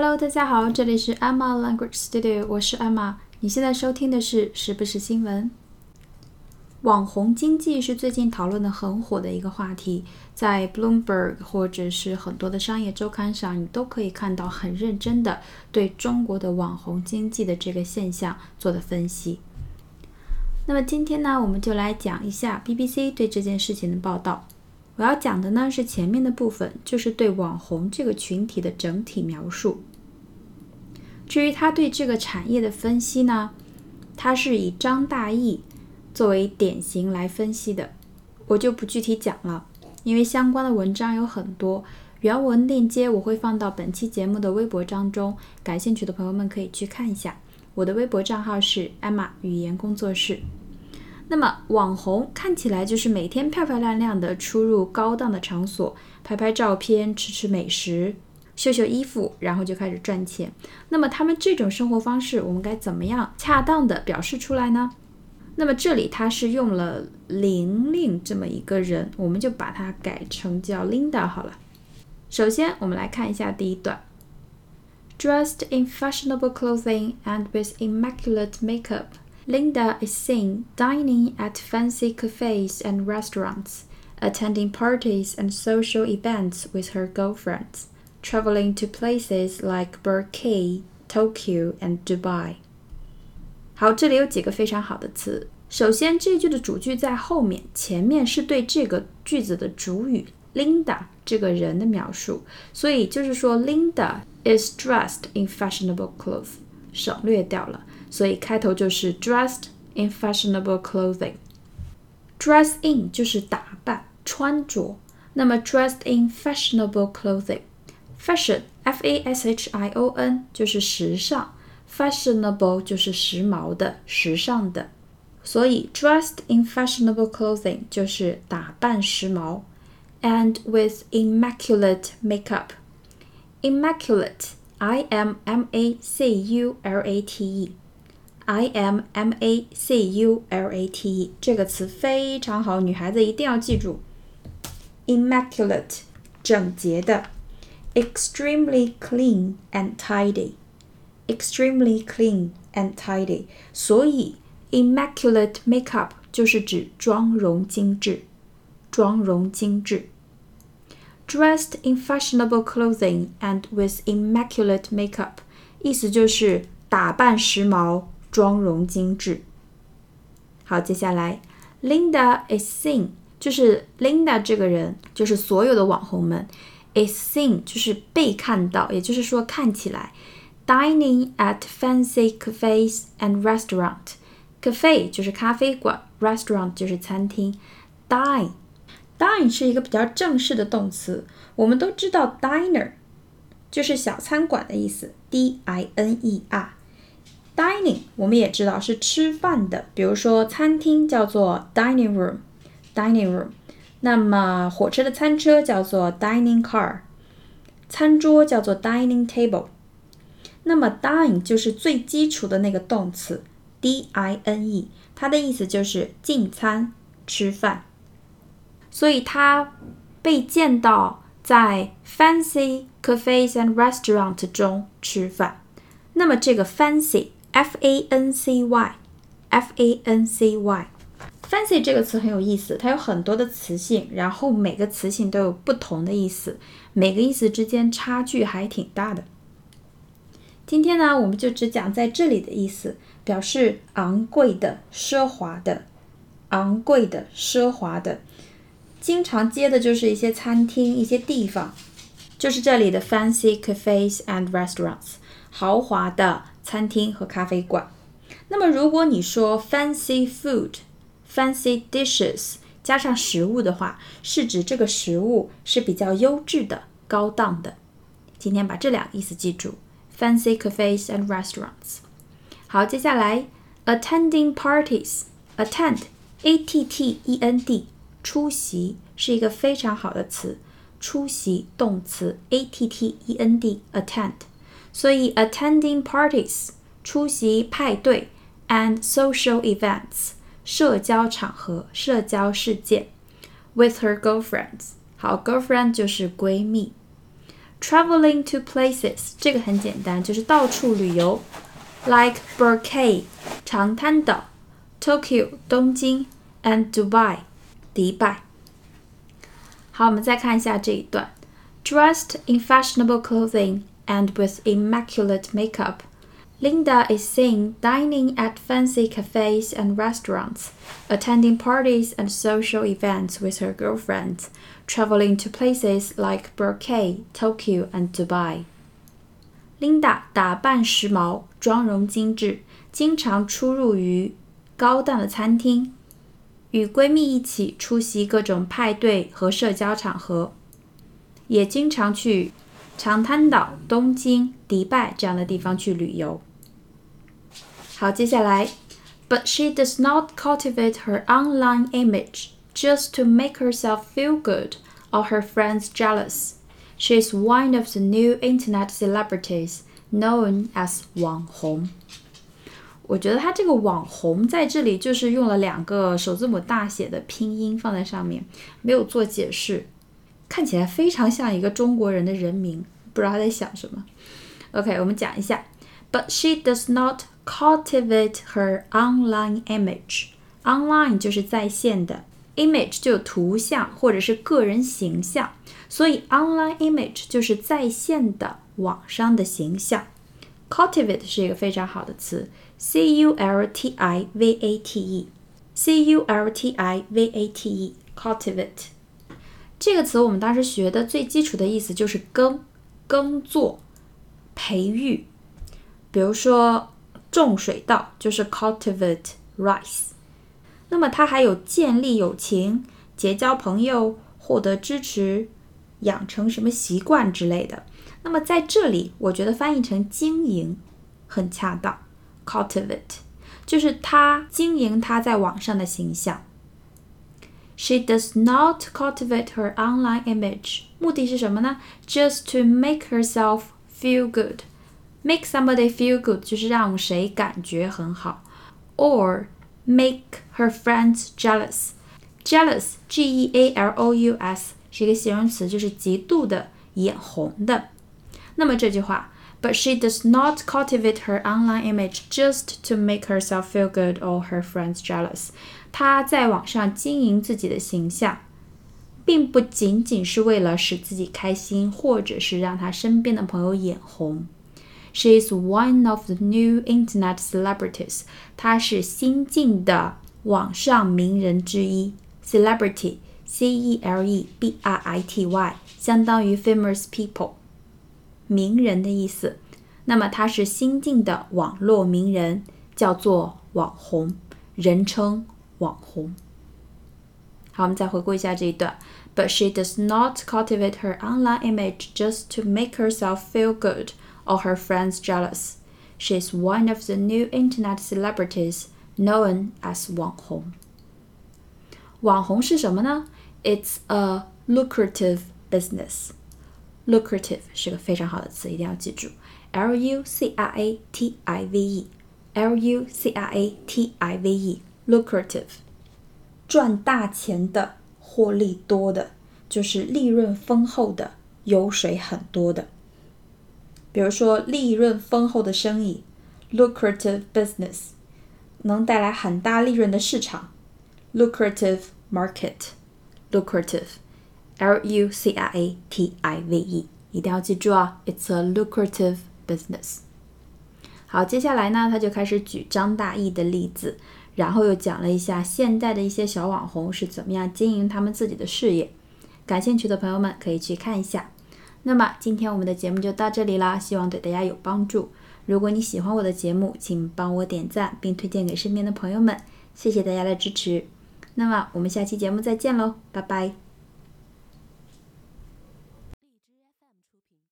Hello，大家好，这里是 Emma Language Studio，我是 Emma。你现在收听的是时不时新闻。网红经济是最近讨论的很火的一个话题，在 Bloomberg 或者是很多的商业周刊上，你都可以看到很认真的对中国的网红经济的这个现象做的分析。那么今天呢，我们就来讲一下 BBC 对这件事情的报道。我要讲的呢是前面的部分，就是对网红这个群体的整体描述。至于他对这个产业的分析呢，他是以张大奕作为典型来分析的，我就不具体讲了，因为相关的文章有很多，原文链接我会放到本期节目的微博当中，感兴趣的朋友们可以去看一下。我的微博账号是 Emma 语言工作室。那么网红看起来就是每天漂漂亮亮的出入高档的场所，拍拍照片，吃吃美食，秀秀衣服，然后就开始赚钱。那么他们这种生活方式，我们该怎么样恰当的表示出来呢？那么这里他是用了玲玲这么一个人，我们就把它改成叫 Linda 好了。首先我们来看一下第一段，Dressed in fashionable clothing and with immaculate makeup。Linda is seen dining at fancy cafes and restaurants, attending parties and social events with her girlfriends, traveling to places like Boracay, Tokyo, and Dubai. 好，这里有几个非常好的词。首先，这句的主句在后面，前面是对这个句子的主语 Linda 这个人的描述，所以就是说 Linda is dressed in fashionable clothes，省略掉了，所以开头就是 dressed in fashionable clothing。dress in 就是打扮、穿着，那么 dressed in fashionable clothing f a s h i o n 就是时尚，fashionable 就是时髦的、时尚的。所以 dressed in fashionable clothing 就是打扮时髦，and with immaculate makeup。immaculate i m m a c u l a t e I M M A C U L A T E 这个词非常好，女孩子一定要记住。Immaculate，整洁的 ；extremely clean and tidy，extremely clean and tidy。所以，immaculate makeup 就是指妆容精致，妆容精致。Dressed in fashionable clothing and with immaculate makeup，意思就是打扮时髦。妆容精致。好，接下来，Linda is seen，就是 Linda 这个人，就是所有的网红们 ，is seen 就是被看到，也就是说看起来，dining at fancy cafes and restaurant。cafe 就是咖啡馆，restaurant 就是餐厅。dine，dine 是一个比较正式的动词，我们都知道 diner 就是小餐馆的意思，d i n e r。Dining 我们也知道是吃饭的，比如说餐厅叫做 dining room，dining room。那么火车的餐车叫做 dining car，餐桌叫做 dining table。那么 dine 就是最基础的那个动词 d i n e，它的意思就是进餐、吃饭。所以它被见到在 fancy cafes and restaurant 中吃饭。那么这个 fancy f a n c y f a n c y fancy 这个词很有意思，它有很多的词性，然后每个词性都有不同的意思，每个意思之间差距还挺大的。今天呢，我们就只讲在这里的意思，表示昂贵的、奢华的、昂贵的、奢华的，经常接的就是一些餐厅、一些地方，就是这里的 fancy cafes and restaurants，豪华的。餐厅和咖啡馆。那么，如果你说 fancy food、fancy dishes 加上食物的话，是指这个食物是比较优质的、高档的。今天把这两个意思记住：fancy cafes and restaurants。好，接下来 attending parties，attend a t t e n d 出席是一个非常好的词，出席动词 a t t e n d attend。所以，attending parties 出席派对，and social events 社交场合、社交事件。With her girlfriends，好，girlfriend 就是闺蜜。Traveling to places 这个很简单，就是到处旅游。Like Boracay 长滩岛，Tokyo 东京，and Dubai 迪拜。好，我们再看一下这一段。Dressed in fashionable clothing and with immaculate makeup, Linda is seen dining at fancy cafes and restaurants, attending parties and social events with her girlfriends, traveling to places like Boracay, Tokyo, and Dubai. Linda 打扮时髦，妆容精致，经常出入于高档的餐厅，与闺蜜一起出席各种派对和社交场合，也经常去长滩岛、东京、迪拜这样的地方去旅游。好，接下来，But she does not cultivate her online image just to make herself feel good or her friends jealous. She is one of the new internet celebrities known as 网红。我觉得它这个网红在这里就是用了两个首字母大写的拼音放在上面，没有做解释，看起来非常像一个中国人的人名，不知道他在想什么。OK，我们讲一下 ，But she does not cultivate her online image. Online 就是在线的，image 就有图像或者是个人形象，所以 online image 就是在线的网上的形象。cultivate 是一个非常好的词，c u l t i v a t e，c u l t i v a t e，cultivate 这个词我们当时学的最基础的意思就是耕、耕作、培育， 比如说。种水稻就是 cultivate rice。那么它还有建立友情、结交朋友、获得支持、养成什么习惯之类的。那么在这里，我觉得翻译成经营很恰当，cultivate 就是他经营他在网上的形象。She does not cultivate her online image，目的是什么呢？Just to make herself feel good。Make somebody feel good 就是让谁感觉很好，or make her friends jealous。jealous G E A L O U S 是一个形容词，就是极度的、眼红的。那么这句话，But she does not cultivate her online image just to make herself feel good or her friends jealous。她在网上经营自己的形象，并不仅仅是为了使自己开心，或者是让她身边的朋友眼红。 She is one of the new internet celebrities. 她是新晋的网上名人之一。Celebrity，C-E-L-E-B-R-I-T-Y，相当于 famous people，名人的意思。那么她是新晋的网络名人，叫做网红，人称网红。好，我们再回顾一下这一段。But she does not cultivate her online image just to make herself feel good or her friends jealous. She is one of the new internet celebrities known as 网红。网红是什么呢？It's a lucrative business. Lucrative 是个非常好的词，一定要记住。L U C R A T I V E，L U C R A T I V E，lucrative，赚大钱的，获利多的，就是利润丰厚的，油水很多的。 比如说，利润丰厚的生意，lucrative business，能带来很大利润的市场，lucrative market，lucrative，l u c r a t i v e，一定要记住啊，it's a lucrative business。好，接下来呢，他就开始举张大奕的例子，然后又讲了一下现代的一些小网红是怎么样经营他们自己的事业。感兴趣的朋友们可以去看一下。那么今天我们的节目就到这里啦，希望对大家有帮助。如果你喜欢我的节目，请帮我点赞并推荐给身边的朋友们，谢谢大家的支持。那么我们下期节目再见喽，拜拜。